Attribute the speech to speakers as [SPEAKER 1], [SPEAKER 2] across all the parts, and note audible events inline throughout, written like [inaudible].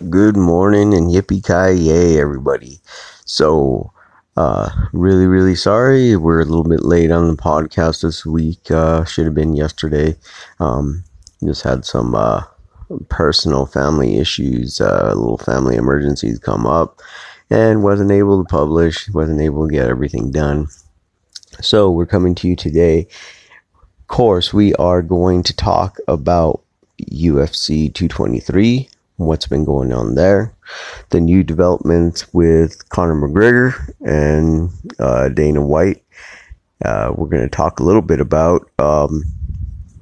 [SPEAKER 1] Good morning and yippee ki yay, everybody. So, uh, really, really sorry. We're a little bit late on the podcast this week. Uh, should have been yesterday. Um, just had some, uh, personal family issues, uh, little family emergencies come up and wasn't able to publish, wasn't able to get everything done. So, we're coming to you today. Of course, we are going to talk about UFC 223 what's been going on there, the new developments with Conor McGregor and uh, Dana White. Uh, we're going to talk a little bit about um,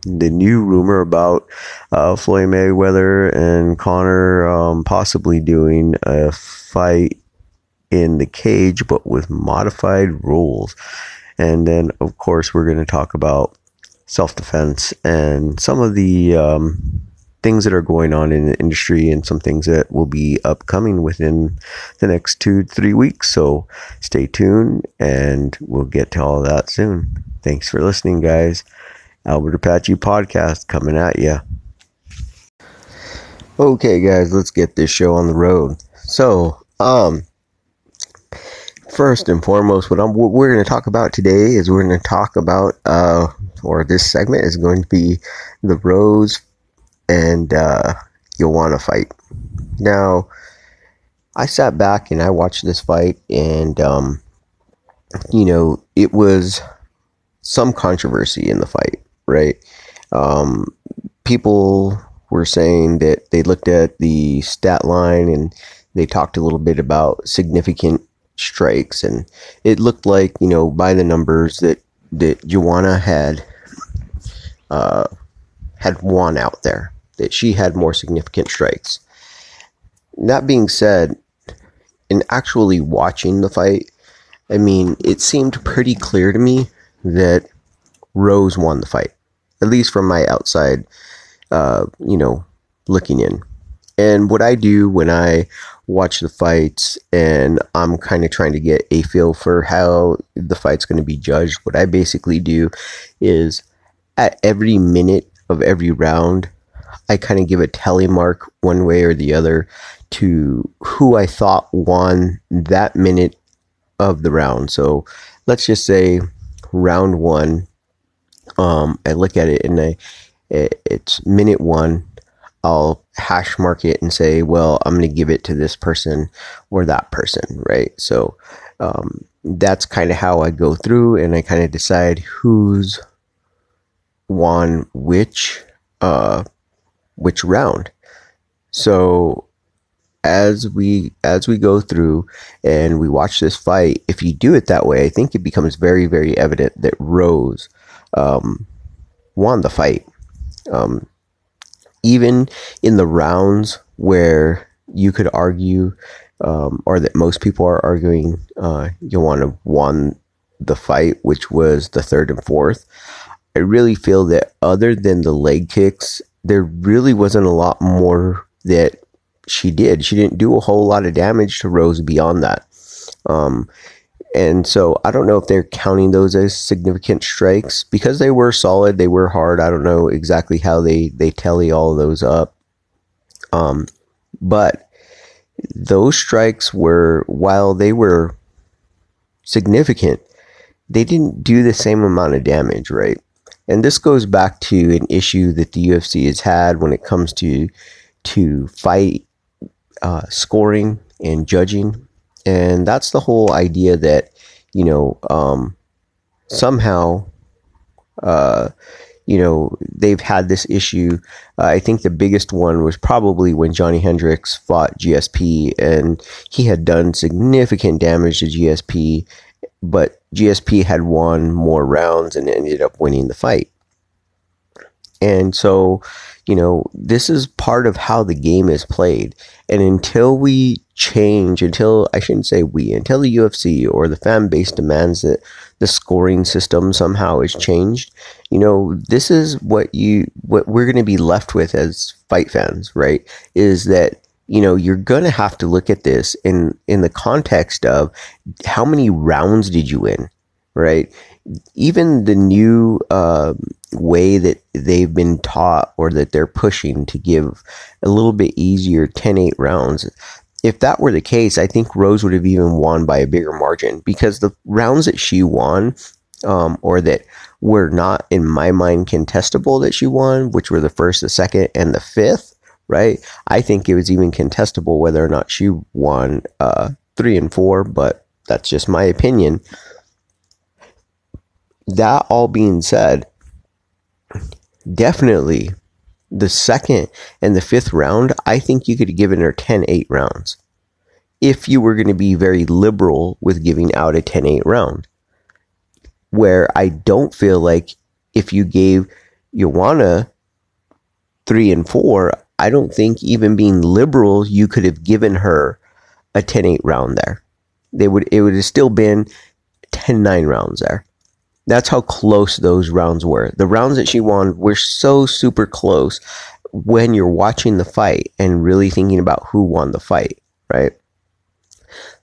[SPEAKER 1] the new rumor about uh, Floyd Mayweather and Conor um, possibly doing a fight in the cage, but with modified rules. And then, of course, we're going to talk about self defense and some of the um, things that are going on in the industry and some things that will be upcoming within the next two three weeks. So stay tuned and we'll get to all that soon. Thanks for listening, guys. Albert Apache podcast coming at you. Okay, guys, let's get this show on the road. So, um, first and foremost, what, I'm, what we're going to talk about today is we're going to talk about, uh, or this segment is going to be the Rose and uh, Joanna fight. Now, I sat back and I watched this fight, and um, you know, it was some controversy in the fight, right? Um, people were saying that they looked at the stat line and they talked a little bit about significant strikes, and it looked like you know by the numbers that that Joanna had uh, had won out there that she had more significant strikes. That being said, in actually watching the fight, I mean, it seemed pretty clear to me that Rose won the fight, at least from my outside, uh, you know, looking in. And what I do when I watch the fights and I'm kind of trying to get a feel for how the fight's going to be judged, what I basically do is at every minute of every round, I kind of give a tally mark one way or the other to who I thought won that minute of the round. So let's just say round one. Um, I look at it and I, it, it's minute one. I'll hash mark it and say, well, I'm going to give it to this person or that person, right? So um, that's kind of how I go through and I kind of decide who's won which uh, which round. So as we as we go through and we watch this fight, if you do it that way, I think it becomes very very evident that Rose um, won the fight. Um, even in the rounds where you could argue, um, or that most people are arguing, uh, Joanna won the fight, which was the third and fourth. I really feel that other than the leg kicks there really wasn't a lot more that she did. She didn't do a whole lot of damage to Rose beyond that. Um, and so I don't know if they're counting those as significant strikes because they were solid, they were hard. I don't know exactly how they they tally all those up. Um, but those strikes were while they were significant, they didn't do the same amount of damage, right? And this goes back to an issue that the UFC has had when it comes to to fight uh, scoring and judging, and that's the whole idea that you know um, somehow uh, you know they've had this issue. Uh, I think the biggest one was probably when Johnny Hendricks fought GSP, and he had done significant damage to GSP, but GSP had won more rounds and ended up winning the fight. And so, you know, this is part of how the game is played. And until we change, until I shouldn't say we, until the UFC or the fan base demands that the scoring system somehow is changed, you know, this is what you what we're going to be left with as fight fans, right? Is that you know you're going to have to look at this in in the context of how many rounds did you win right? Even the new uh, way that they've been taught or that they're pushing to give a little bit easier 10 8 rounds. If that were the case, I think Rose would have even won by a bigger margin because the rounds that she won, um, or that were not, in my mind, contestable that she won, which were the first, the second, and the fifth, right? I think it was even contestable whether or not she won uh, three and four, but that's just my opinion. That all being said, definitely the second and the fifth round, I think you could have given her 10 8 rounds if you were going to be very liberal with giving out a 10 8 round. Where I don't feel like if you gave Joanna three and four, I don't think even being liberal, you could have given her a 10 8 round there. They would, it would have still been 10 9 rounds there. That's how close those rounds were. The rounds that she won were so super close when you're watching the fight and really thinking about who won the fight, right?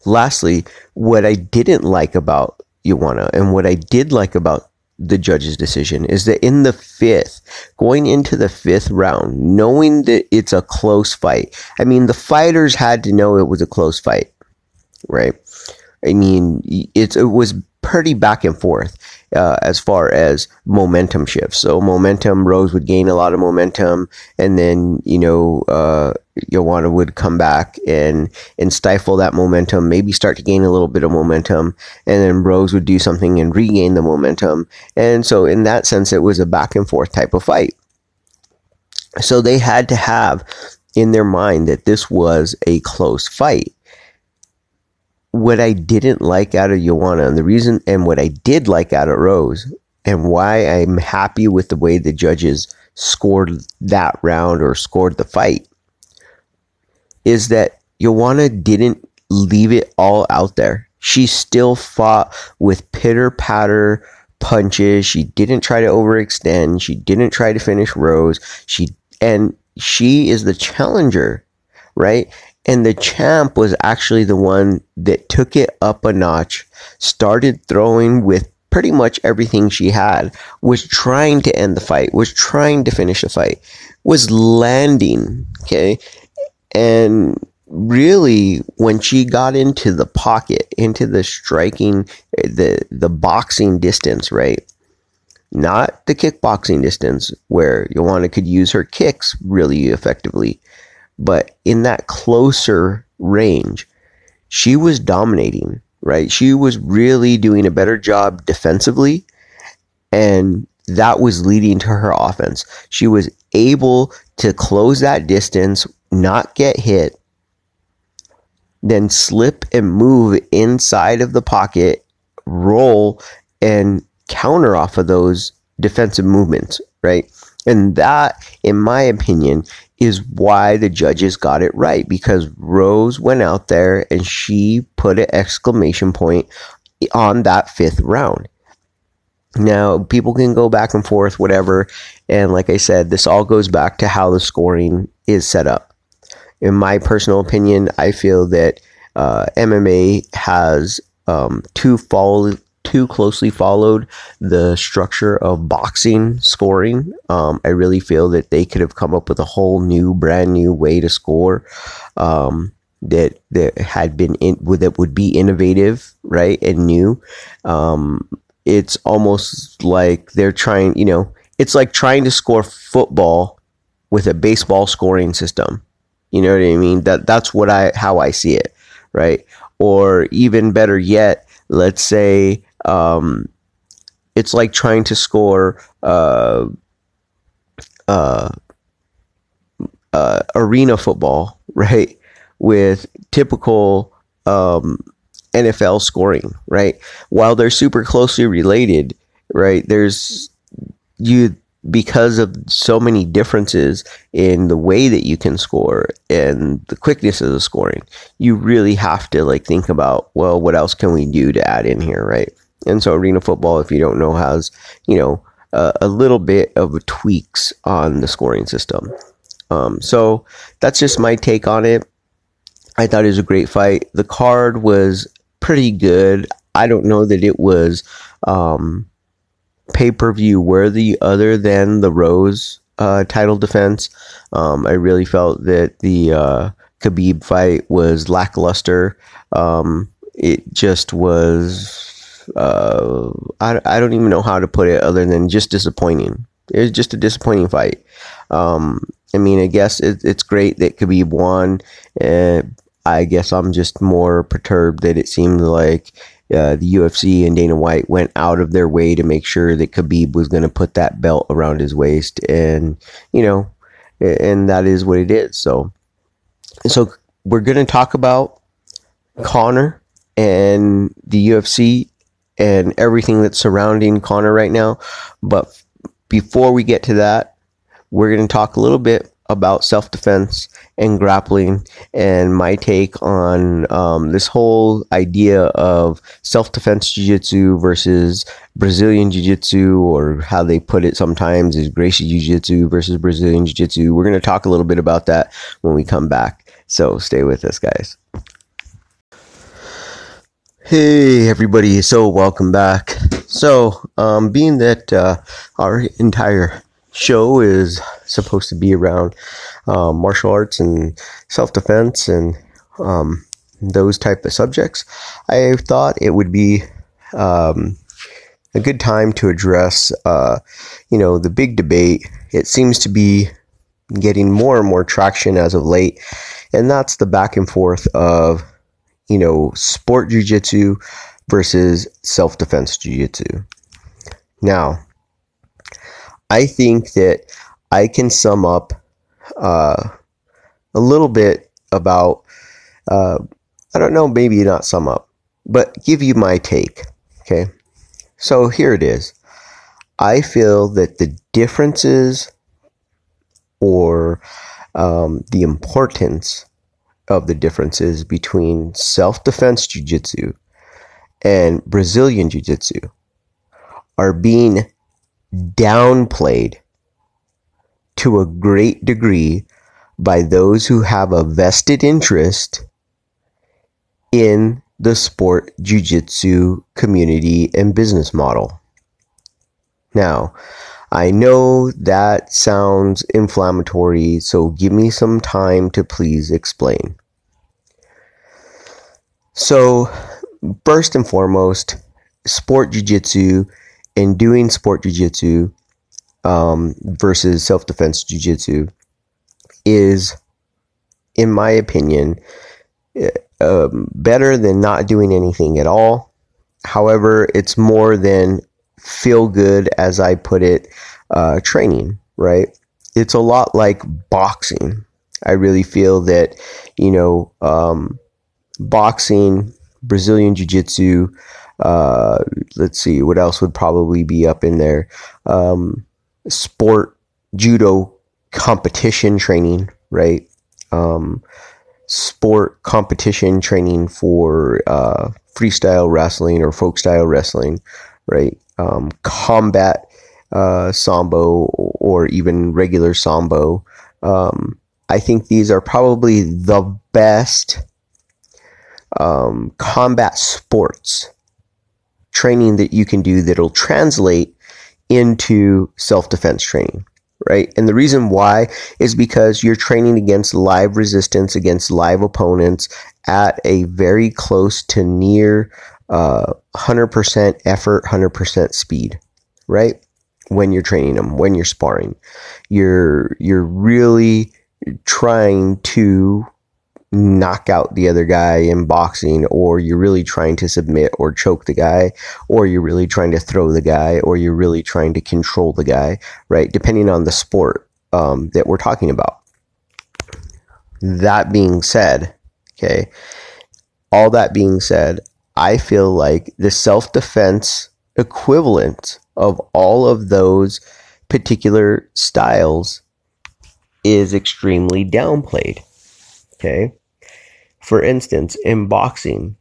[SPEAKER 1] Lastly, what I didn't like about Joanna and what I did like about the judge's decision is that in the fifth, going into the fifth round, knowing that it's a close fight, I mean, the fighters had to know it was a close fight, right? I mean, it's, it was pretty back and forth uh, as far as momentum shifts. So momentum, Rose would gain a lot of momentum, and then you know uh, Joanna would come back and and stifle that momentum, maybe start to gain a little bit of momentum, and then Rose would do something and regain the momentum. And so in that sense, it was a back and forth type of fight. So they had to have in their mind that this was a close fight what I didn't like out of Joanna and the reason and what I did like out of Rose and why I'm happy with the way the judges scored that round or scored the fight is that Joanna didn't leave it all out there. She still fought with pitter patter punches. She didn't try to overextend. She didn't try to finish Rose. She and she is the challenger, right? And the champ was actually the one that took it up a notch, started throwing with pretty much everything she had, was trying to end the fight, was trying to finish the fight, was landing, okay? And really when she got into the pocket, into the striking the the boxing distance, right? Not the kickboxing distance where Joanna could use her kicks really effectively but in that closer range, she was dominating, right? She was really doing a better job defensively, and that was leading to her offense. She was able to close that distance, not get hit, then slip and move inside of the pocket, roll, and counter off of those defensive movements, right? And that, in my opinion, is why the judges got it right because Rose went out there and she put an exclamation point on that fifth round. Now, people can go back and forth, whatever. And like I said, this all goes back to how the scoring is set up. In my personal opinion, I feel that uh, MMA has um, two fall too closely followed the structure of boxing scoring. Um, I really feel that they could have come up with a whole new, brand new way to score um, that that had been in, that would be innovative, right, and new. Um, it's almost like they're trying, you know, it's like trying to score football with a baseball scoring system. You know what I mean? That that's what I how I see it, right? Or even better yet, let's say um, it's like trying to score uh, uh, uh, arena football, [laughs] right? With typical um, NFL scoring, right? While they're super closely related, right? There's you because of so many differences in the way that you can score and the quickness of the scoring. You really have to like think about, well, what else can we do to add in here, right? And so arena football, if you don't know, has, you know, uh, a little bit of tweaks on the scoring system. Um, so that's just my take on it. I thought it was a great fight. The card was pretty good. I don't know that it was um, pay per view worthy other than the Rose uh, title defense. Um, I really felt that the uh, Khabib fight was lackluster. Um, it just was. Uh, I, I don't even know how to put it other than just disappointing. It was just a disappointing fight. Um, I mean, I guess it, it's great that Khabib won. And I guess I'm just more perturbed that it seemed like uh, the UFC and Dana White went out of their way to make sure that Khabib was going to put that belt around his waist, and you know, and that is what it is. So, so we're going to talk about Conor and the UFC and everything that's surrounding Conor right now. But before we get to that, we're going to talk a little bit about self defense and grappling and my take on um, this whole idea of self defense jiu jitsu versus Brazilian jiu jitsu, or how they put it sometimes is Gracie jiu jitsu versus Brazilian jiu jitsu. We're going to talk a little bit about that when we come back. So stay with us, guys. Hey everybody, so welcome back. So, um, being that uh, our entire show is supposed to be around um, martial arts and self defense and um, those type of subjects, I thought it would be um, a good time to address, uh, you know, the big debate. It seems to be getting more and more traction as of late, and that's the back and forth of, you know, sport jujitsu versus self defense jujitsu. Now, I think that I can sum up uh, a little bit about, uh, I don't know, maybe not sum up, but give you my take. Okay. So here it is. I feel that the differences or um, the importance of the differences between self defense jiu jitsu and Brazilian jiu jitsu are being downplayed to a great degree by those who have a vested interest in the sport jiu-jitsu community and business model. Now, I know that sounds inflammatory, so give me some time to please explain. So, first and foremost, sport jiu-jitsu and doing sport jiu-jitsu um, versus self-defense jiu-jitsu is, in my opinion, uh, better than not doing anything at all. However, it's more than feel good, as I put it, uh, training, right? It's a lot like boxing. I really feel that, you know, um, boxing, Brazilian Jiu Jitsu, uh, let's see, what else would probably be up in there? Um, sport, judo, competition training, right? Um, sport competition training for uh, freestyle wrestling or folk style wrestling, right? Um, combat uh, sambo or even regular sambo. Um, I think these are probably the best um, combat sports training that you can do that'll translate into self defense training, right? And the reason why is because you're training against live resistance, against live opponents at a very close to near uh, 100% effort, 100% speed, right? When you're training them, when you're sparring, you're you're really trying to knock out the other guy in boxing, or you're really trying to submit or choke the guy, or you're really trying to throw the guy, or you're really trying to control the guy, right? Depending on the sport um, that we're talking about. That being said, okay, all that being said, I feel like the self defense equivalent of all of those particular styles is extremely downplayed. Okay. For instance, in boxing,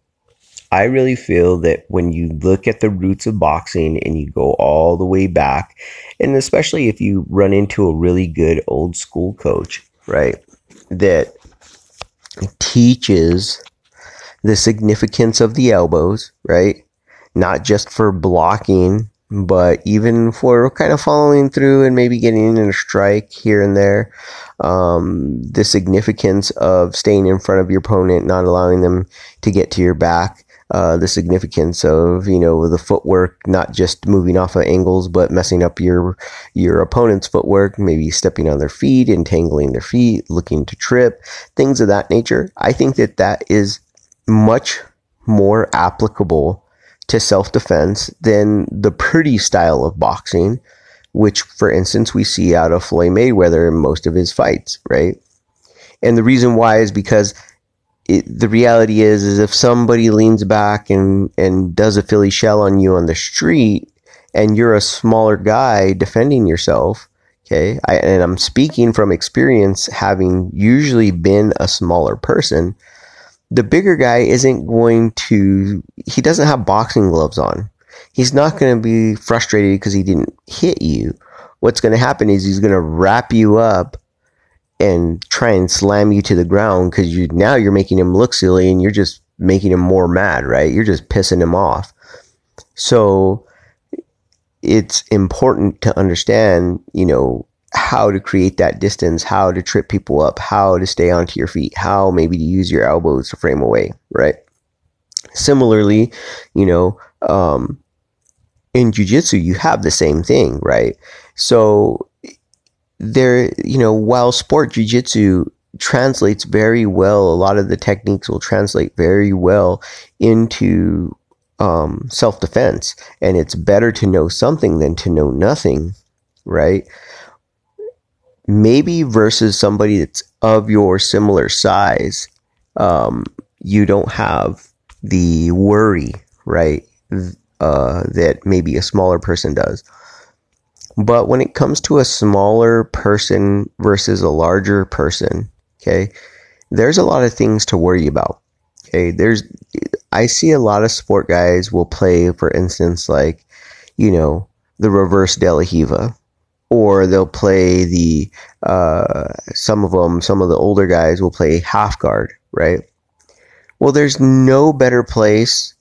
[SPEAKER 1] I really feel that when you look at the roots of boxing and you go all the way back, and especially if you run into a really good old school coach, right, that teaches the significance of the elbows, right? not just for blocking, but even for kind of following through and maybe getting in a strike here and there. Um, the significance of staying in front of your opponent, not allowing them to get to your back. Uh, the significance of you know the footwork, not just moving off of angles, but messing up your your opponent's footwork, maybe stepping on their feet, entangling their feet, looking to trip, things of that nature. I think that that is much more applicable to self defense than the pretty style of boxing, which, for instance, we see out of Floyd Mayweather in most of his fights, right? And the reason why is because it, the reality is, is if somebody leans back and, and does a Philly shell on you on the street and you're a smaller guy defending yourself, okay, I, and I'm speaking from experience having usually been a smaller person, the bigger guy isn't going to, he doesn't have boxing gloves on. He's not going to be frustrated because he didn't hit you. What's going to happen is he's going to wrap you up and try and slam you to the ground because you now you're making him look silly and you're just making him more mad, right? You're just pissing him off. So it's important to understand, you know, how to create that distance, how to trip people up, how to stay onto your feet, how maybe to use your elbows to frame away, right? Similarly, you know, um, in jujitsu, you have the same thing, right? So there, you know, while sport jujitsu translates very well, a lot of the techniques will translate very well into um, self defense, and it's better to know something than to know nothing, right? Maybe versus somebody that's of your similar size, um, you don't have the worry, right? Uh, that maybe a smaller person does. But when it comes to a smaller person versus a larger person, okay, there's a lot of things to worry about. Okay, there's, I see a lot of sport guys will play, for instance, like, you know, the reverse De La Riva, or they'll play the uh, some of them some of the older guys will play half guard right? Well there's no better place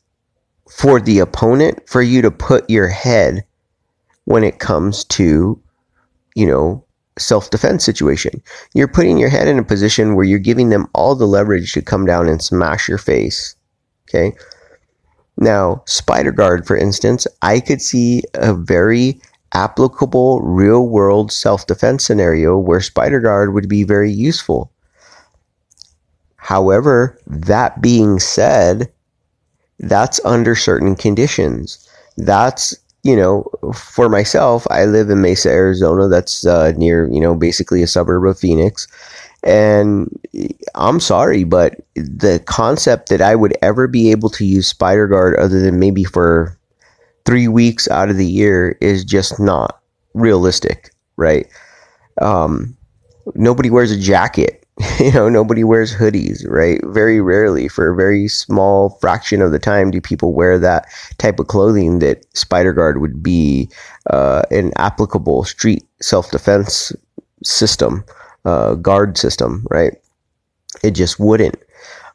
[SPEAKER 1] for the opponent for you to put your head when it comes to you know self-defense situation. You're putting your head in a position where you're giving them all the leverage to come down and smash your face okay? Now spider guard for instance i could see a very applicable real world self defense scenario where Spider Guard would be very useful. However, that being said, that's under certain conditions. That's, you know, for myself, I live in Mesa, Arizona. That's uh, near, you know, basically a suburb of Phoenix. And I'm sorry, but the concept that I would ever be able to use Spider Guard other than maybe for three weeks out of the year is just not realistic, right? Um, nobody wears a jacket. [laughs] you know, nobody wears hoodies, right? Very rarely, for a very small fraction of the time, do people wear that type of clothing that Spider Guard would be uh, an applicable street self defense system, uh, guard system, right? It just wouldn't.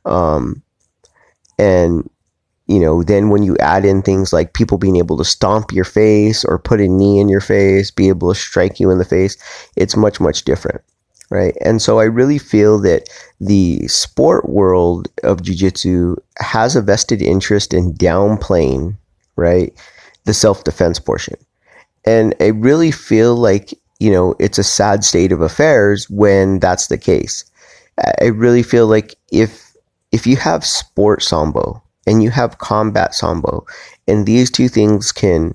[SPEAKER 1] Um, and you know, then when you add in things like people being able to stomp your face or put a knee in your face, be able to strike you in the face, it's much, much different. Right. And so I really feel that the sport world of jiu-jitsu has a vested interest in downplaying, right, the self-defense portion. And I really feel like, you know, it's a sad state of affairs when that's the case. I really feel like if if you have sport sambo, and you have combat sambo and these two things can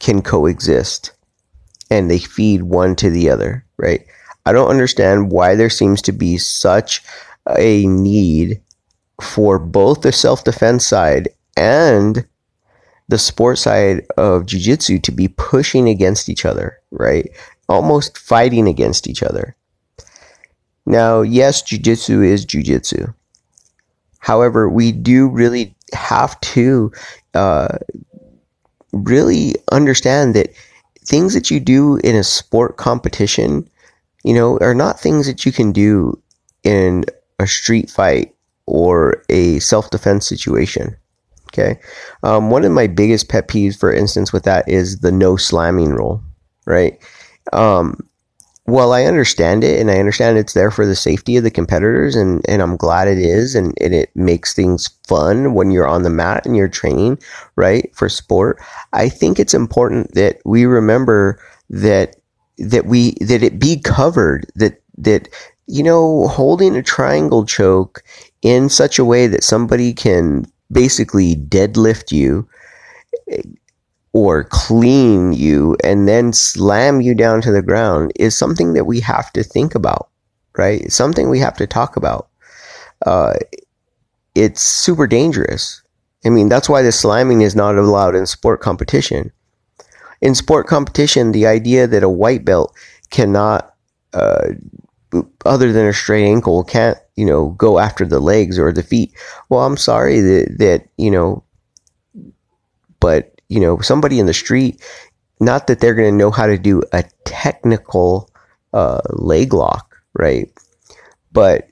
[SPEAKER 1] can coexist and they feed one to the other right? I don't understand why there seems to be such a need for both the self-defense side and the sport side of jiu-jitsu to be pushing against each other right? Almost fighting against each other. Now yes jiu-jitsu is jiu-jitsu However, we do really have to uh, really understand that things that you do in a sport competition, you know, are not things that you can do in a street fight or a self defense situation. Okay. Um, one of my biggest pet peeves, for instance, with that is the no slamming rule, right? Um, well, I understand it and I understand it's there for the safety of the competitors and, and I'm glad it is and, and it makes things fun when you're on the mat and you're training, right? For sport. I think it's important that we remember that that we that it be covered that that you know holding a triangle choke in such a way that somebody can basically deadlift you or clean you and then slam you down to the ground is something that we have to think about, right? Something we have to talk about. Uh, it's super dangerous. I mean, that's why the slamming is not allowed in sport competition. In sport competition, the idea that a white belt cannot, uh, other than a straight ankle, can't, you know, go after the legs or the feet. Well, I'm sorry that, that, you know, but you know, somebody in the street, not that they're going to know how to do a technical uh, leg lock, right? But,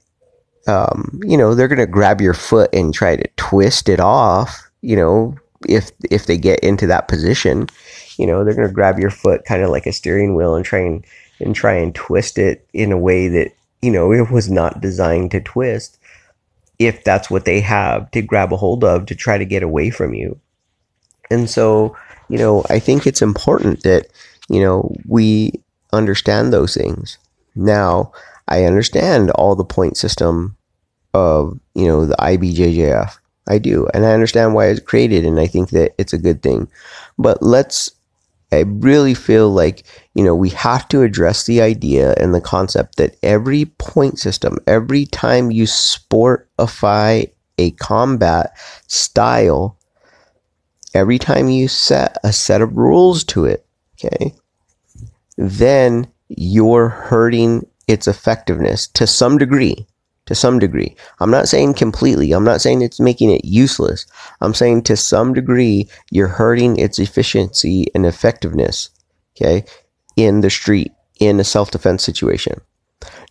[SPEAKER 1] um, you know, they're going to grab your foot and try to twist it off, you know, if, if they get into that position, you know, they're going to grab your foot kind of like a steering wheel and try and, and try and twist it in a way that, you know, it was not designed to twist if that's what they have to grab a hold of to try to get away from you. And so, you know, I think it's important that, you know, we understand those things. Now, I understand all the point system of, you know, the IBJJF. I do. And I understand why it's created and I think that it's a good thing. But let's I really feel like, you know, we have to address the idea and the concept that every point system, every time you sportify a combat style, every time you set a set of rules to it, okay, then you're hurting its effectiveness to some degree. To some degree. I'm not saying completely. I'm not saying it's making it useless. I'm saying to some degree, you're hurting its efficiency and effectiveness, okay, in the street, in a self defense situation.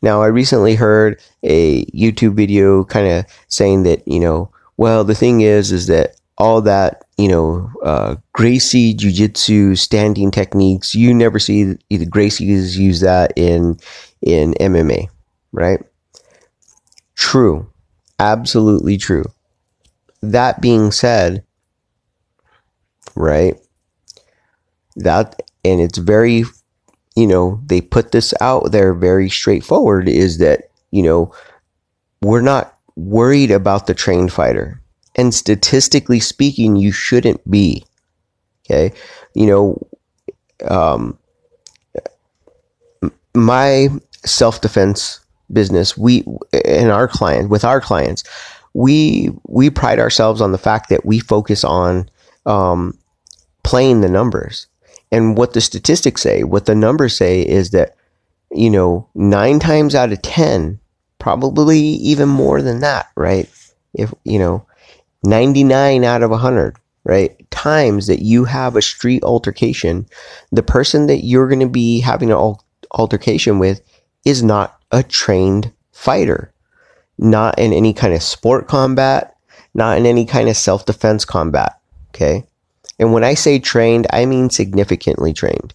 [SPEAKER 1] Now, I recently heard a YouTube video kind of saying that, you know, well, the thing is, is that all that, you know, uh, Gracie Jiu-Jitsu standing techniques, you never see either Gracie's use that in, in MMA, right? True. Absolutely true. That being said, right? That, and it's very, you know, they put this out there very straightforward is that, you know, we're not worried about the trained fighter and statistically speaking, you shouldn't be. Okay. You know, um, my self defense business, we, and our client, with our clients, we, we pride ourselves on the fact that we focus on, um, playing the numbers. And what the statistics say, what the numbers say is that, you know, nine times out of 10, probably even more than that, right? If, you know, 99 out of 100, right? Times that you have a street altercation, the person that you're going to be having an altercation with is not a trained fighter, not in any kind of sport combat, not in any kind of self defense combat. Okay. And when I say trained, I mean significantly trained.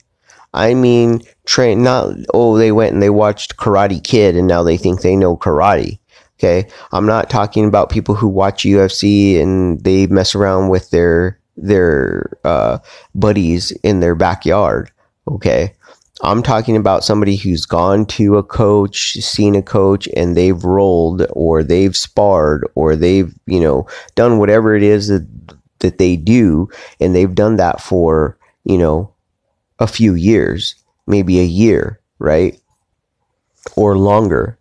[SPEAKER 1] I mean trained, not, oh, they went and they watched Karate Kid and now they think they know karate. Okay. I'm not talking about people who watch UFC and they mess around with their, their, uh, buddies in their backyard. Okay. I'm talking about somebody who's gone to a coach, seen a coach, and they've rolled or they've sparred or they've, you know, done whatever it is that, that they do. And they've done that for, you know, a few years, maybe a year, right? Or longer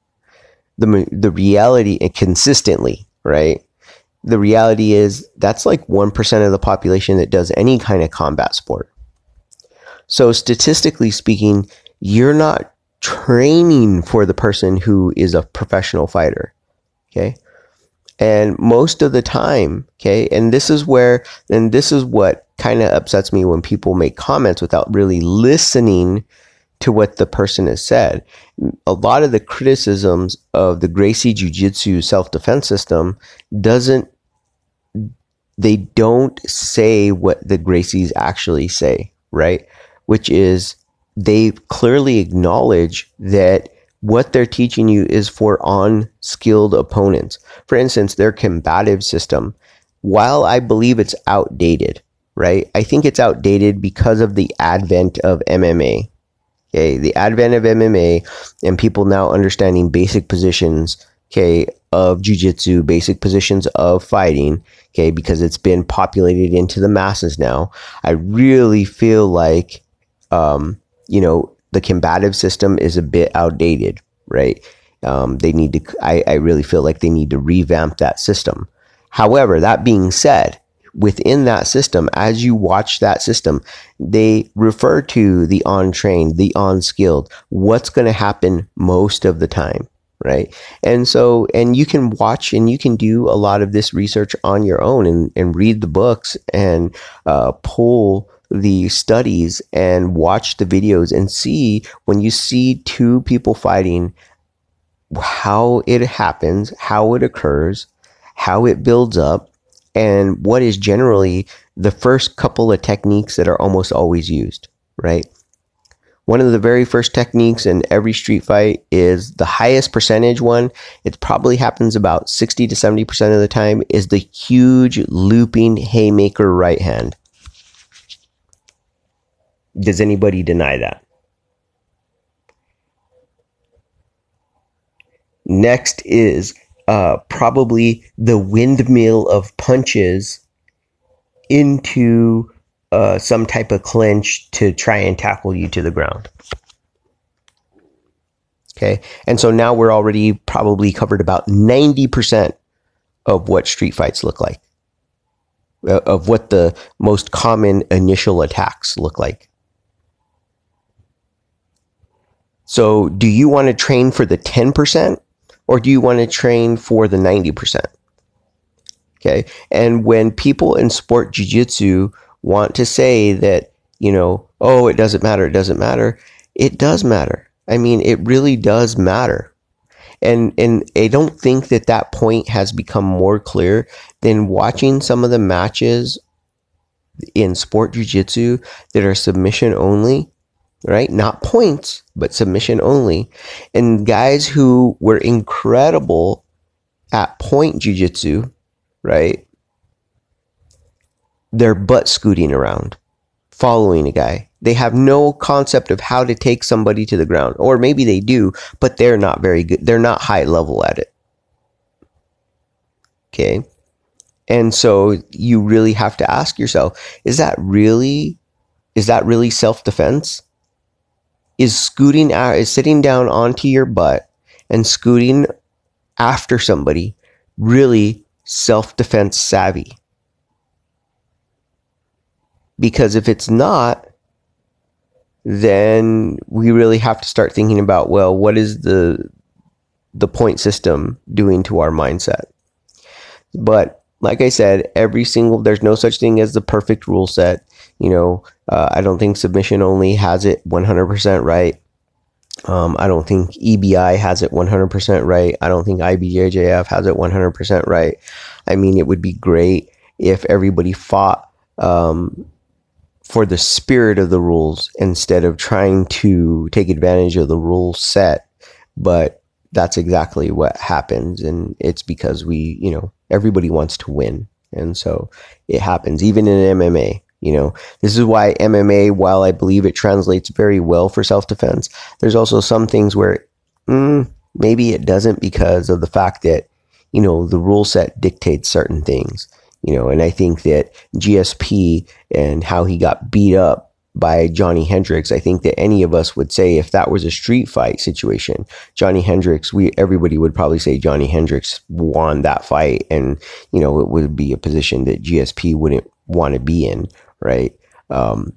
[SPEAKER 1] the the reality consistently, right? The reality is that's like 1% of the population that does any kind of combat sport. So statistically speaking, you're not training for the person who is a professional fighter. Okay? And most of the time, okay, and this is where, and this is what kind of upsets me when people make comments without really listening to what the person has said. A lot of the criticisms of the Gracie Jiu Jitsu self defense system doesn't they don't say what the Gracies actually say, right? Which is they clearly acknowledge that what they're teaching you is for unskilled opponents. For instance, their combative system, while I believe it's outdated, right? I think it's outdated because of the advent of MMA. Okay, the advent of MMA and people now understanding basic positions, okay, of jujitsu, basic positions of fighting, okay, because it's been populated into the masses now. I really feel like, um, you know, the combative system is a bit outdated, right? Um, they need to, I, I really feel like they need to revamp that system. However, that being said, within that system, as you watch that system, they refer to the untrained, the unskilled, what's going to happen most of the time. Right. And so, and you can watch and you can do a lot of this research on your own and, and read the books and uh, pull the studies and watch the videos and see when you see two people fighting how it happens, how it occurs, how it builds up, and what is generally the first couple of techniques that are almost always used, right? One of the very first techniques in every street fight is the highest percentage one. It probably happens about 60 to 70% of the time is the huge looping haymaker right hand. Does anybody deny that? Next is uh, probably the windmill of punches into uh, some type of clinch to try and tackle you to the ground. Okay. And so now we're already probably covered about 90% of what street fights look like, uh, of what the most common initial attacks look like. So, do you want to train for the 10% or do you want to train for the 90%? Okay. And when people in sport jiu-jitsu want to say that, you know, oh, it doesn't matter, it doesn't matter, it does matter. I mean, it really does matter. And, and I don't think that that point has become more clear than watching some of the matches in sport jiu-jitsu that are submission only right? Not points, but submission only. And guys who were incredible at point jujitsu, right? They're butt scooting around, following a guy. They have no concept of how to take somebody to the ground, or maybe they do, but they're not very good. They're not high level at it. Okay. And so you really have to ask yourself, is that really, is that really self defense? Is scooting out, is sitting down onto your butt and scooting after somebody really self defense savvy? Because if it's not, then we really have to start thinking about well, what is the the point system doing to our mindset? But like I said, every single there's no such thing as the perfect rule set. You know, uh, I don't think submission only has it 100% right. Um, I don't think EBI has it 100% right. I don't think IBJJF has it 100% right. I mean, it would be great if everybody fought um, for the spirit of the rules instead of trying to take advantage of the rule set. But that's exactly what happens. And it's because we, you know, everybody wants to win. And so it happens even in MMA. You know, this is why MMA, while I believe it translates very well for self defense, there's also some things where mm, maybe it doesn't because of the fact that, you know, the rule set dictates certain things. You know, and I think that GSP and how he got beat up by Johnny Hendricks. I think that any of us would say if that was a street fight situation, Johnny Hendricks, we everybody would probably say Johnny Hendricks won that fight, and you know it would be a position that GSP wouldn't want to be in, right? Um,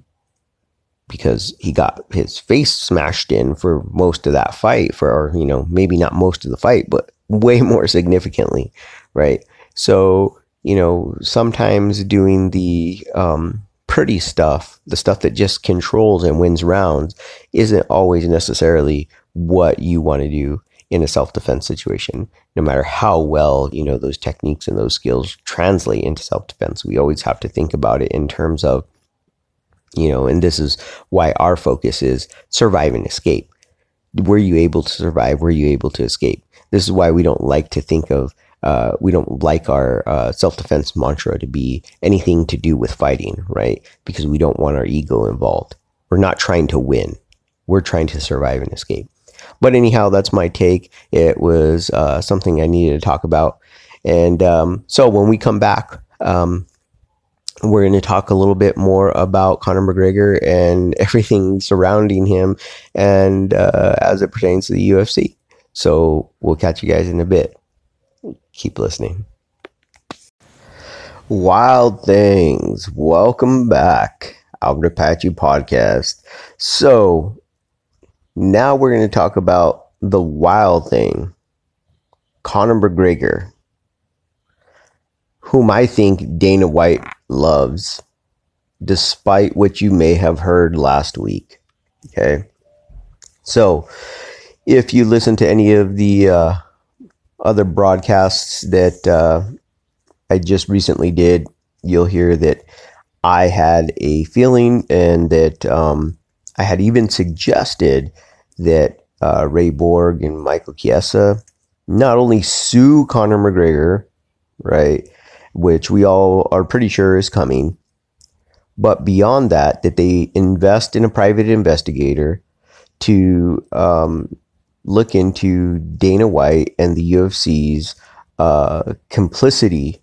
[SPEAKER 1] because he got his face smashed in for most of that fight, for you know maybe not most of the fight, but [laughs] way more significantly, right? So you know sometimes doing the um, pretty stuff, the stuff that just controls and wins rounds, isn't always necessarily what you want to do. In a self-defense situation. No matter how well you know those techniques and those skills translate into self-defense we always have to think about it in terms of you know and this is why our focus is survive and escape. Were you able to survive? Were you able to escape? This is why we don't like to think of uh, we don't like our uh, self-defense mantra to be anything to do with fighting right? Because we don't want our ego involved. We're not trying to win. We're trying to survive and escape but anyhow, that's my take. It was uh, something I needed to talk about. And um, so when we come back, um, we're going to talk a little bit more about Conor McGregor and [laughs] everything surrounding him and uh, as it pertains to the UFC. So we'll catch you guys in a bit. Keep listening. Wild Things. Welcome back. Albert Apache Podcast. So now we're going to talk about the wild thing Conor McGregor, whom I think Dana White loves, despite what you may have heard last week. Okay. So if you listen to any of the uh, other broadcasts that uh, I just recently did, you'll hear that I had a feeling and that um, I had even suggested that uh, Ray Borg and Michael Chiesa not only sue Conor McGregor, right, which we all are pretty sure is coming, but beyond that, that they invest in a private investigator to um, look into Dana White and the UFC's uh, complicity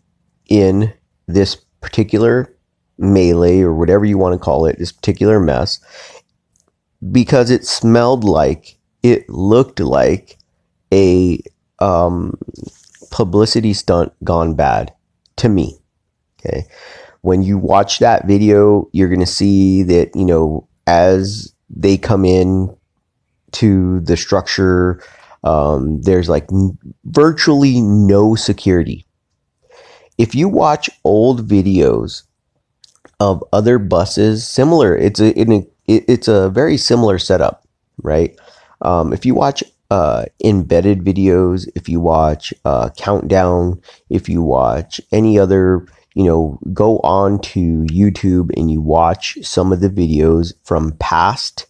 [SPEAKER 1] in this particular melee or whatever you want to call it, this particular mess, because it smelled like, it looked like a um, publicity stunt gone bad to me. Okay. When you watch that video, you're going to see that, you know, as they come in to the structure, um, there's like n- virtually no security. If you watch old videos of other buses, similar, it's a, it, it, it's a very similar setup, right? Um, if you watch uh, embedded videos, if you watch uh, Countdown, if you watch any other, you know, go on to YouTube and you watch some of the videos from past,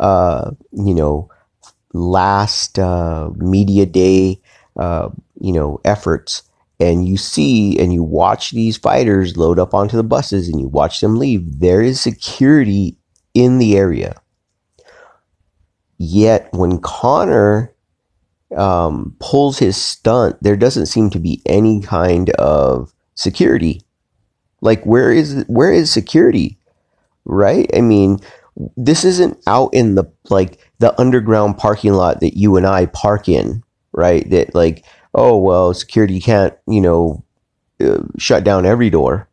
[SPEAKER 1] uh, you know, last uh, media day, uh, you know, efforts and you see and you watch these fighters load up onto the buses and you watch them leave, there is security in the area. Yet when Conor um, pulls his stunt, there doesn't seem to be any kind of security. Like where is where is security? Right? I mean, this isn't out in the like the underground parking lot that you and I park in, right? That like, oh well, security can't, you know, uh, shut down every door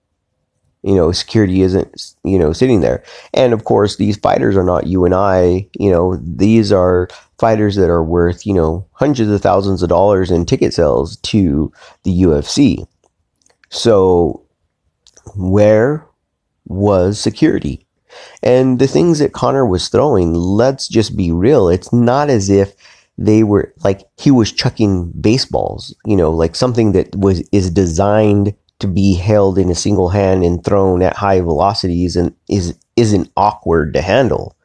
[SPEAKER 1] you know, security isn't, you know, sitting there. And of course, these fighters are not you and I, you know, these are fighters that are worth, you know, hundreds of thousands of dollars in ticket sales to the UFC. So, where was security? And the things that Conor was throwing, let's just be real. It's not as if they were like he was chucking baseballs, you know, like something that was is designed to be held in a single hand and thrown at high velocities and is isn't awkward to handle.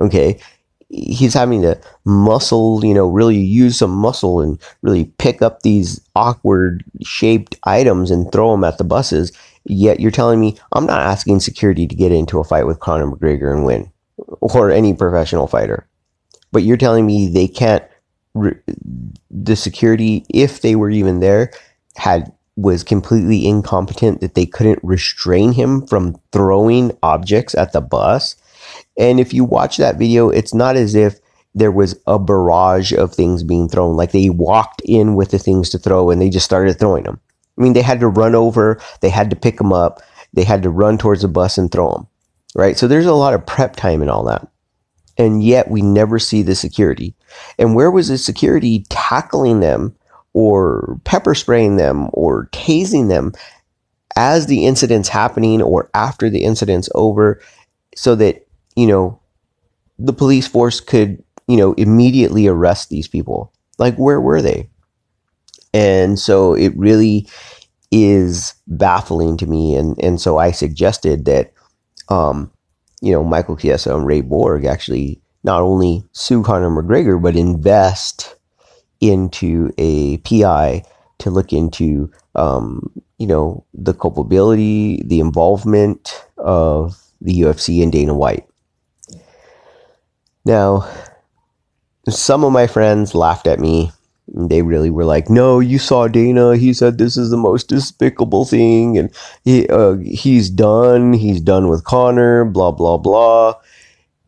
[SPEAKER 1] Okay. He's having to muscle, you know, really use some muscle and really pick up these awkward shaped items and throw them at the buses. Yet you're telling me I'm not asking security to get into a fight with Conor McGregor and win or any professional fighter. But you're telling me they can't, the security, if they were even there, had was completely incompetent that they couldn't restrain him from throwing objects at the bus. And if you watch that video, it's not as if there was a barrage of things being thrown. Like they walked in with the things to throw and they just started throwing them. I mean, they had to run over, they had to pick them up, they had to run towards the bus and throw them. Right. So there's a lot of prep time and all that. And yet we never see the security. And where was the security tackling them or pepper spraying them or tasing them as the incident's happening or after the incident's over so that, you know, the police force could, you know, immediately arrest these people. Like, where were they? And so it really is baffling to me. And, and so I suggested that, um, you know, Michael Chiesa and Ray Borg actually not only sue Conor McGregor, but invest into a PI to look into, um, you know, the culpability, the involvement of the UFC and Dana White. Now, some of my friends laughed at me. They really were like, "No, you saw Dana. He said this is the most despicable thing, and he uh, he's done. He's done with Conor. Blah blah blah."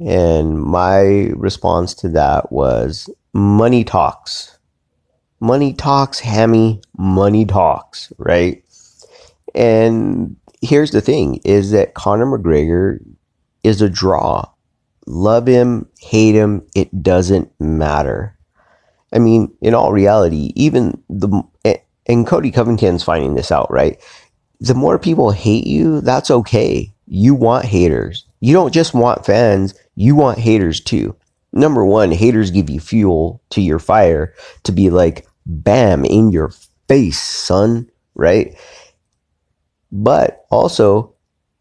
[SPEAKER 1] And my response to that was, "Money talks. Money talks, Hammy. Money talks, right?" And here's the thing: is that Conor McGregor is a draw love him, hate him, it doesn't matter. I mean, in all reality, even the, and Colby Covington's finding this out, right? The more people hate you, that's okay. You want haters. You don't just want fans, you want haters too. Number one, haters give you fuel to your fire to be like, bam, in your face, son, right? But also,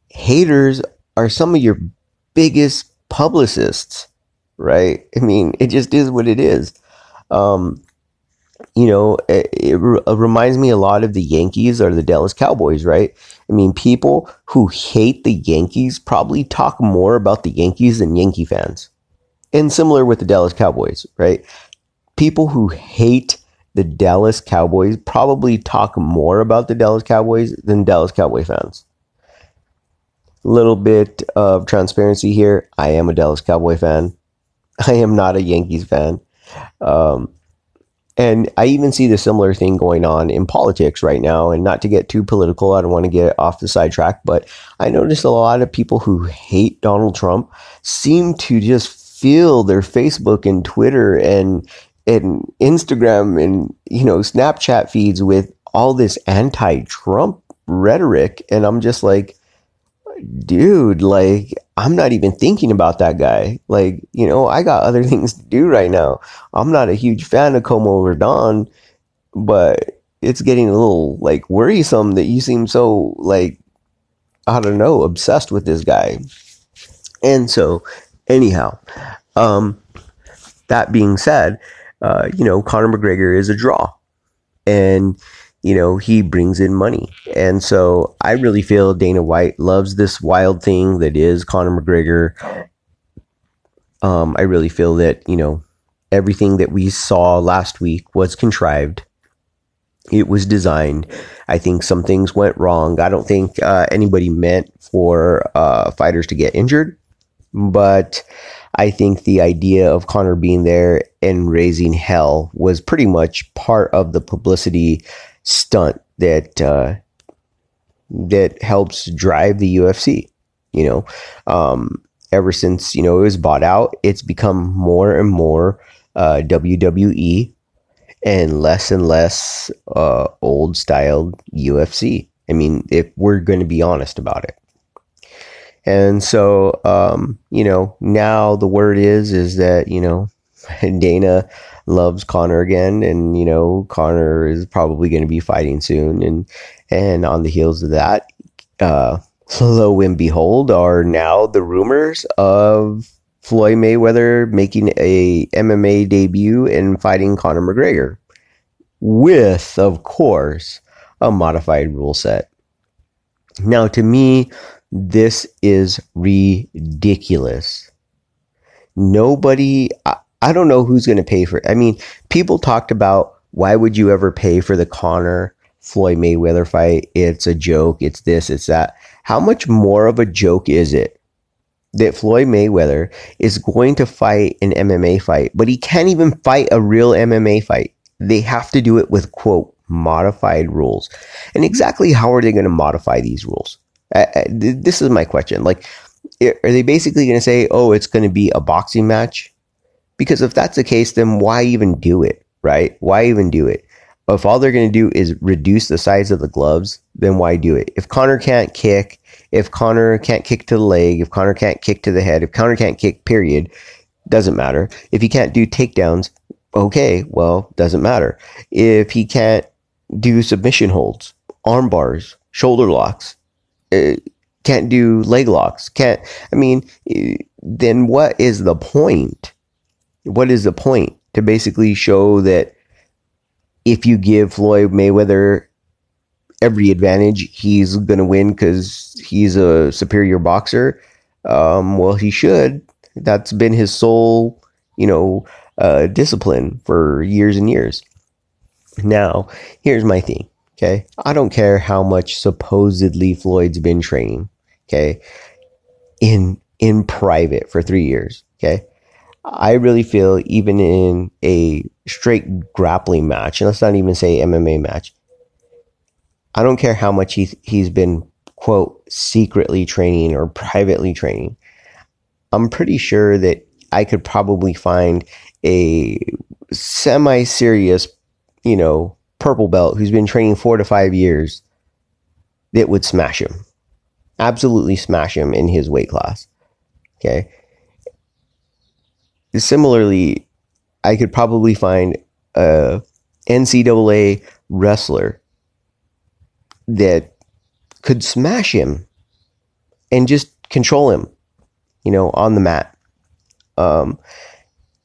[SPEAKER 1] haters are some of your biggest publicists, right? I mean, it just is what it is. Um, you know, it, it, it, reminds me a lot of the Yankees or the Dallas Cowboys, right? I mean, people who hate the Yankees probably talk more about the Yankees than Yankee fans. And similar with the Dallas Cowboys, right? People who hate the Dallas Cowboys probably talk more about the Dallas Cowboys than Dallas Cowboy fans little bit of transparency here. I am a Dallas Cowboy fan. [laughs] I am not a Yankees fan. Um, and I even see the similar thing going on in politics right now. And not to get too political, I don't want to get off the sidetrack, but I noticed a lot of people who hate Donald Trump seem to just fill their Facebook and Twitter and and Instagram and you know Snapchat feeds with all this anti-Trump rhetoric, and I'm just like, dude, like, I'm not even thinking about that guy. Like, you know, I got other [laughs] things to do right now. I'm not a huge fan of Como Rodon, but it's getting a little like worrisome that you seem so like I don't know, obsessed with this guy. And so, anyhow, um, that being said, uh, you know, Conor McGregor is a draw. And you know, he brings in money. And so I really feel Dana White loves this wild thing that is Conor McGregor. Um, I really feel that, you know, everything that we saw last week was contrived. It was designed. I think some things went wrong. I don't think uh, anybody meant for uh, fighters to get injured, but I think the idea of Conor being there and raising hell was pretty much part of the publicity stunt that uh, that helps drive the UFC. You know, um, ever since you know it was bought out, it's become more and more uh, WWE and less and less uh, old styled UFC. I mean, if we're going to be honest about it. And so, um, you know, now the word is is that you know [laughs] Dana loves Conor again, and you know Conor is probably going to be fighting soon, and and on the heels of that, uh, [laughs] lo and behold, are now the rumors of Floyd Mayweather making a MMA debut and fighting Conor McGregor, with of course a modified rule set. Now, to me, this is ridiculous. Nobody, I don't know who's going to pay for it. I mean, people talked about why would you ever pay for the Conor Floyd Mayweather fight? It's a joke. It's this, it's that. How much more of a joke is it that Floyd Mayweather is going to fight an MMA fight, but he can't even fight a real MMA fight? They have to do it with quote modified rules. And exactly how are they going to modify these rules? Uh, this is my question. Like, are they basically going to say, oh, it's going to be a boxing match? Because if that's the case, then why even do it, right? Why even do it? If all they're going to do is reduce the size of the gloves, then why do it? If Conor can't kick, if Conor can't kick to the leg, if Conor can't kick to the head, if Conor can't kick, period, doesn't matter. If he can't do takedowns, Okay, well, doesn't matter. If he can't do submission holds, arm bars, shoulder locks, uh, can't do leg locks, can't, I mean, uh, then what is the point? What is the point? To basically show that if you give Floyd Mayweather every advantage, he's going to win because he's a superior boxer. Um, well, he should. That's been his sole, you know, uh, discipline for years and years. Now, here's my thing. Okay. I don't care how much supposedly Floyd's been training. Okay. In, in private for three years. Okay. I really feel even in a straight grappling match, and let's not even say MMA match, I don't care how much he's, he's been, quote, secretly training or privately training. I'm pretty sure that I could probably find a semi serious, you know, purple belt who's been training four to five years that would smash him. Absolutely smash him in his weight class. Okay. Similarly, I could probably find a NCAA wrestler that could smash him and just control him, you know, on the mat. Um,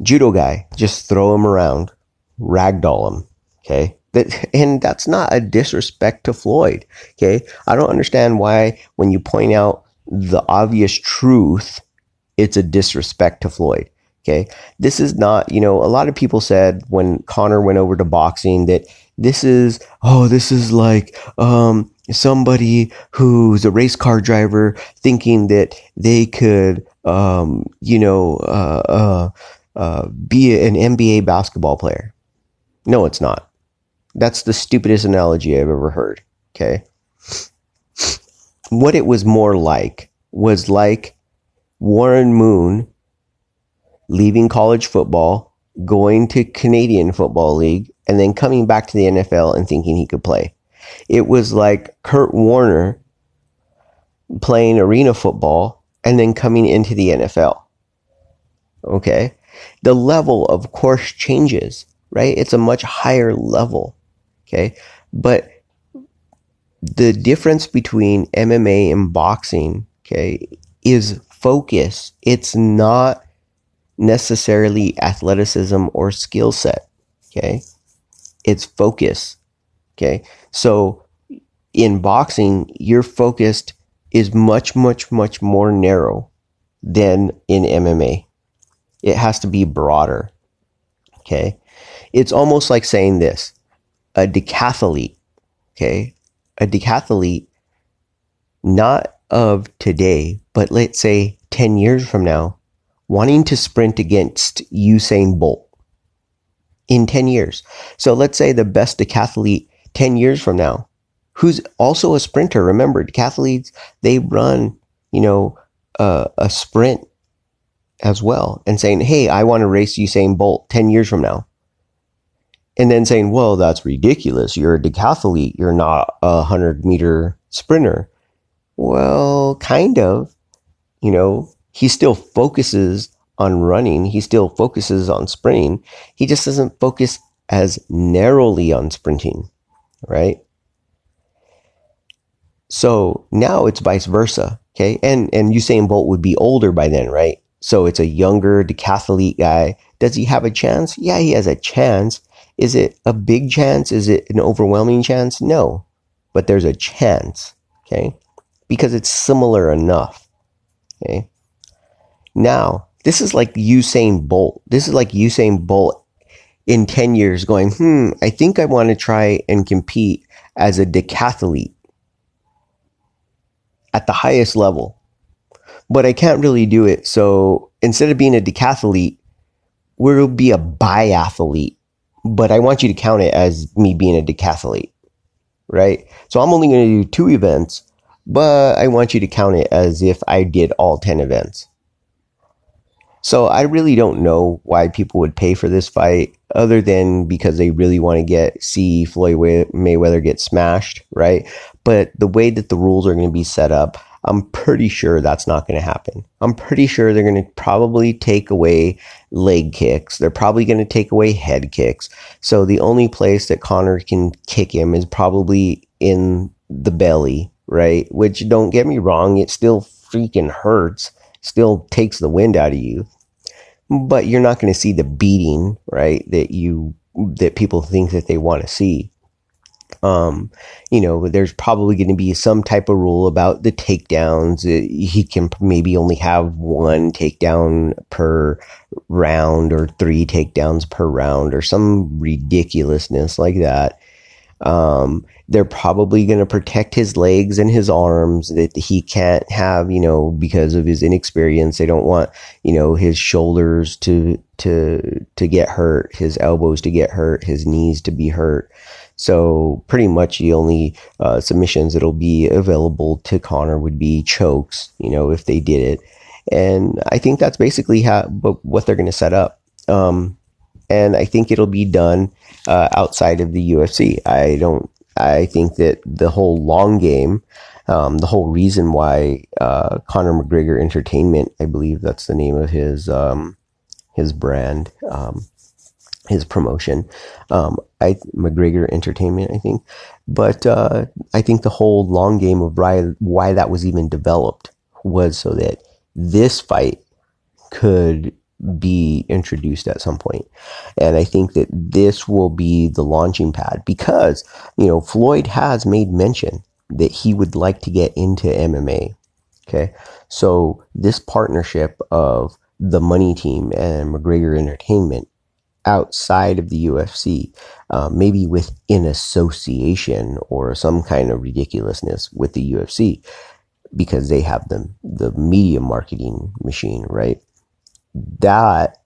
[SPEAKER 1] judo guy, just throw him around, ragdoll him. Okay. That, and that's not a disrespect to Floyd. Okay. I don't understand why when you point out the obvious truth, it's a disrespect to Floyd. Okay. This is not, you know, a lot of people said when Conor went over to boxing that this is, oh, this is like, um, somebody who's a race car driver thinking that they could, um, you know, uh, uh, uh, be an NBA basketball player. No, it's not. That's the stupidest analogy I've ever heard. Okay. What it was more like was like Warren Moon leaving college football, going to Canadian Football League, and then coming back to the NFL and thinking he could play. It was like Kurt Warner playing arena football and then coming into the NFL. Okay. The level, of course, changes, right? It's a much higher level. Okay. But the difference between MMA and boxing, okay, is focus. It's not necessarily athleticism or skill set. Okay. It's focus. Okay. So in boxing, your focused is much, much, much more narrow than in MMA. It has to be broader. Okay. It's almost like saying this a decathlete. Okay. A decathlete, not of today, but let's say 10 years from now, wanting to sprint against Usain Bolt in 10 years. So let's say the best decathlete 10 years from now, who's also a sprinter. Remember, decathletes, they run, you know, uh, a sprint as well and saying, Hey, I want to race Usain Bolt 10 years from now. And then saying, well, that's ridiculous. You're a decathlete. You're not a hundred meter sprinter. Well, kind of, you know, he still focuses on running. He still focuses on sprinting. He just doesn't focus as narrowly on sprinting, right? So now it's vice versa. Okay. And, and Usain Bolt would be older by then, right? So it's a younger decathlete guy. Does he have a chance? Yeah, he has a chance. Is it a big chance? Is it an overwhelming chance? No, but there's a chance. Okay. Because it's similar enough. Okay. Now, this is like Usain Bolt. This is like Usain Bolt in 10 years going, hmm, I think I want to try and compete as a decathlete at the highest level. But I can't really do it. So instead of being a decathlete, we'll be a biathlete. But I want you to count it as me being a decathlete, right? So I'm only going to do two events, but I want you to count it as if I did all 10 events. So I really don't know why people would pay for this fight other than because they really want to get see Floyd Mayweather get smashed, right? But the way that the rules are going to be set up, I'm pretty sure that's not going to happen. I'm pretty sure they're going to probably take away leg kicks. They're probably going to take away head kicks. So the only place that Conor can kick him is probably in the belly, right? Which don't get me wrong, it still freaking hurts, still takes the wind out of you. But you're not going to see the beating, right? That you that people think that they want to see. Um, you know, there's probably going to be some type of rule about the takedowns. Uh, he can maybe only have one takedown per round or three takedowns per round or some ridiculousness like that. Um, they're probably going to protect his legs and his arms that he can't have, you know, because of his inexperience. They don't want, you know, his shoulders to, to, to get hurt, his elbows to get hurt, his knees to be hurt. So pretty much the only uh, submissions that'll be available to Conor would be chokes, you know, if they did it. And I think that's basically how, what they're going to set up. Um, and I think it'll be done uh, outside of the UFC. I don't I think that the whole long game, um, the whole reason why uh, Conor McGregor Entertainment, I believe that's the name of his um, his brand, um, his promotion, um, I McGregor Entertainment, I think. But uh, I think the whole long game of why why that was even developed was so that this fight could be introduced at some point. And I think that this will be the launching pad because, you know, Floyd has made mention that he would like to get into MMA. Okay. So this partnership of the money team and McGregor Entertainment outside of the UFC, uh, maybe with an association or some kind of ridiculousness with the UFC because they have the, the media marketing machine, right? that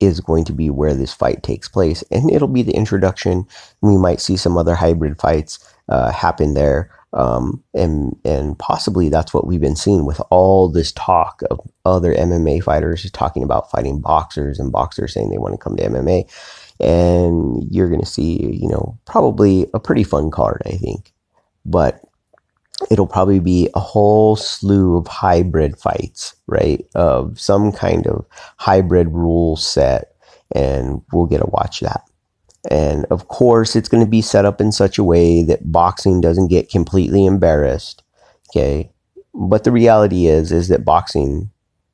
[SPEAKER 1] is going to be where this fight takes place. And it'll be the introduction. We might see some other hybrid fights uh, happen there. Um, and and possibly that's what we've been seeing with all this talk of other MMA fighters talking about fighting boxers and boxers saying they want to come to MMA. And you're going to see, you know, probably a pretty fun card, I think. But it'll probably be a whole slew of hybrid fights, right? Of some kind of hybrid rule set, and we'll get to watch that. And of course, it's going to be set up in such a way that boxing doesn't get completely embarrassed. Okay. But the reality is, is that boxing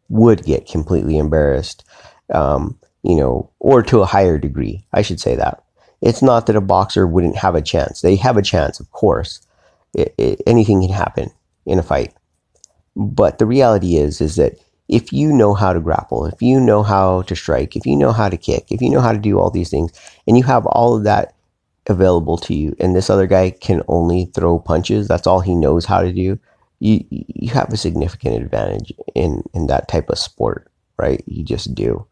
[SPEAKER 1] would get completely embarrassed, um, you know, or to a higher degree. I should say that. It's not that a boxer wouldn't have a chance. They have a chance, of course it, it, anything can happen in a fight. But the reality is, is that if you know how to grapple, if you know how to strike, if you know how to kick, if you know how to do all these things, and you have all of that available to you, and this other guy can only throw punches, that's all he knows how to do, you you have a significant advantage in in that type of sport, right? You just do.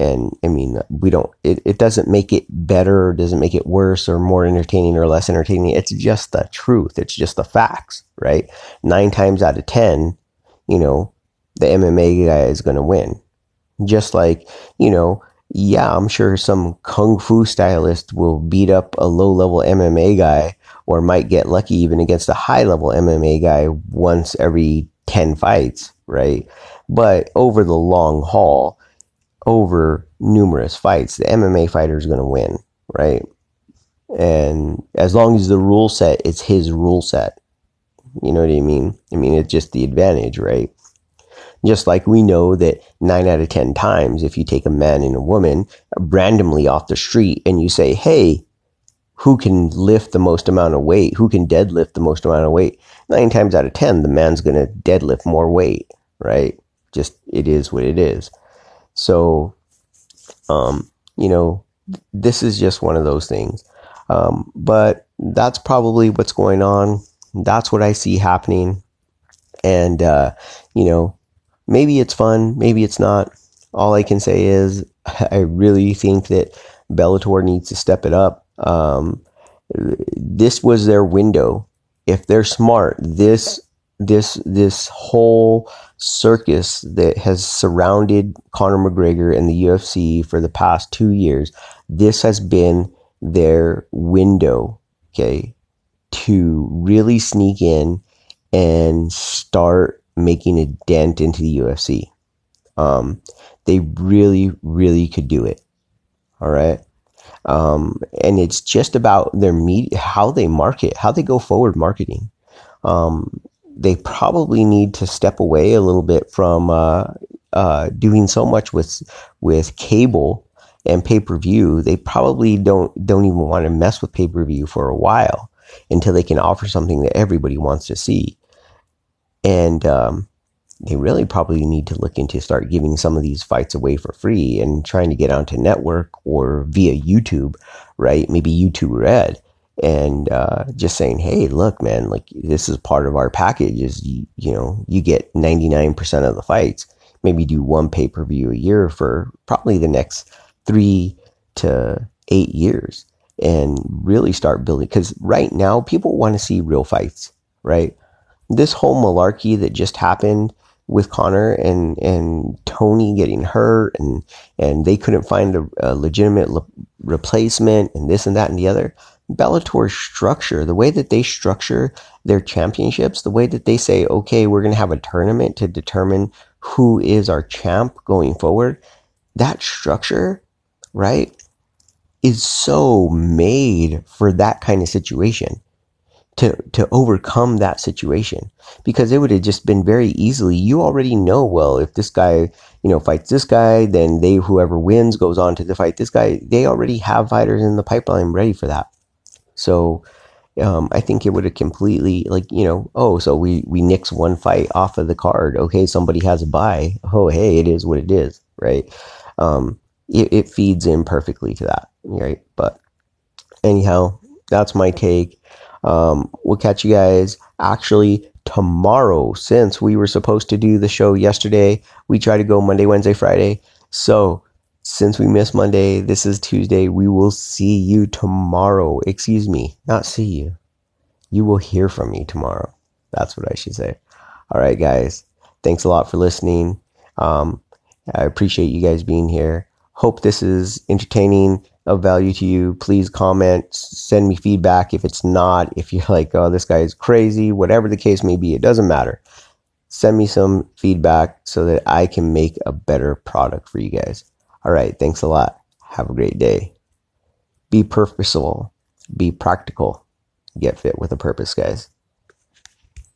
[SPEAKER 1] And I mean, we don't, it, it doesn't make it better, or doesn't make it worse or more entertaining or less entertaining. It's just the truth. It's just the facts, right? Nine times out of 10, you know, the MMA guy is going to win. Just like, you know, yeah, I'm sure some kung fu stylist will beat up a low level MMA guy or might get lucky even against a high level MMA guy once every 10 fights, right? But over the long haul, over numerous fights, the MMA fighter is going to win, right? And as long as the rule set, it's his rule set. You know what I mean? I mean, it's just the advantage, right? Just like we know that nine out of 10 times, if you take a man and a woman randomly off the street and you say, Hey, who can lift the most amount of weight? Who can deadlift the most amount of weight? Nine times out of 10, the man's going to deadlift more weight, right? Just it is what it is. So, um, you know, this is just one of those things. Um, but that's probably what's going on. That's what I see happening. And, uh, you know, maybe it's fun, maybe it's not. All I can say is [laughs] I really think that Bellator needs to step it up. Um, this was their window. If they're smart, this this this whole circus that has surrounded Conor McGregor and the UFC for the past two years, this has been their window, okay, to really sneak in and start making a dent into the UFC. Um, they really, really could do it. All right. Um, and it's just about their media, how they market, how they go forward marketing. Um, they probably need to step away a little bit from uh, uh, doing so much with with cable and pay per view. They probably don't don't even want to mess with pay per view for a while until they can offer something that everybody wants to see. And um, they really probably need to look into start giving some of these fights away for free and trying to get onto network or via YouTube, right? Maybe YouTube Red and uh, just saying, hey, look, man, like this is part of our package. Is you, you know you get ninety nine percent of the fights. Maybe do one pay per view a year for probably the next three to eight years, and really start building. Because right now, people want to see real fights, right? This whole malarkey that just happened with Conor and and Tony getting hurt and and they couldn't find a, a legitimate le- replacement and this and that and the other. Bellator's structure, the way that they structure their championships, the way that they say, okay, we're going to have a tournament to determine who is our champ going forward, that structure, right, is so made for that kind of situation to, to overcome that situation because it would have just been very easily. You already know, well, if this guy, you know, fights this guy, then they, whoever wins goes on to the fight this guy. They already have fighters in the pipeline ready for that. So um, I think it would have completely like you know oh so we we nix one fight off of the card okay somebody has a buy oh hey it is what it is right um, it, it feeds in perfectly to that right but anyhow that's my take um, we'll catch you guys actually tomorrow since we were supposed to do the show yesterday we try to go Monday Wednesday Friday so since we missed Monday, this is Tuesday. We will see you tomorrow. Excuse me, not see you. You will hear from me tomorrow. That's what I should say. All right, guys. Thanks a lot for listening. Um, I appreciate you guys being here. Hope this is entertaining, of value to you. Please comment, send me feedback. If it's not, if you're [laughs] like, oh, this guy is crazy, whatever the case may be, it doesn't matter. Send me some feedback so that I can make a better product for you guys. All right. Thanks a lot. Have a great day. Be purposeful. Be practical. Get fit with a purpose, guys.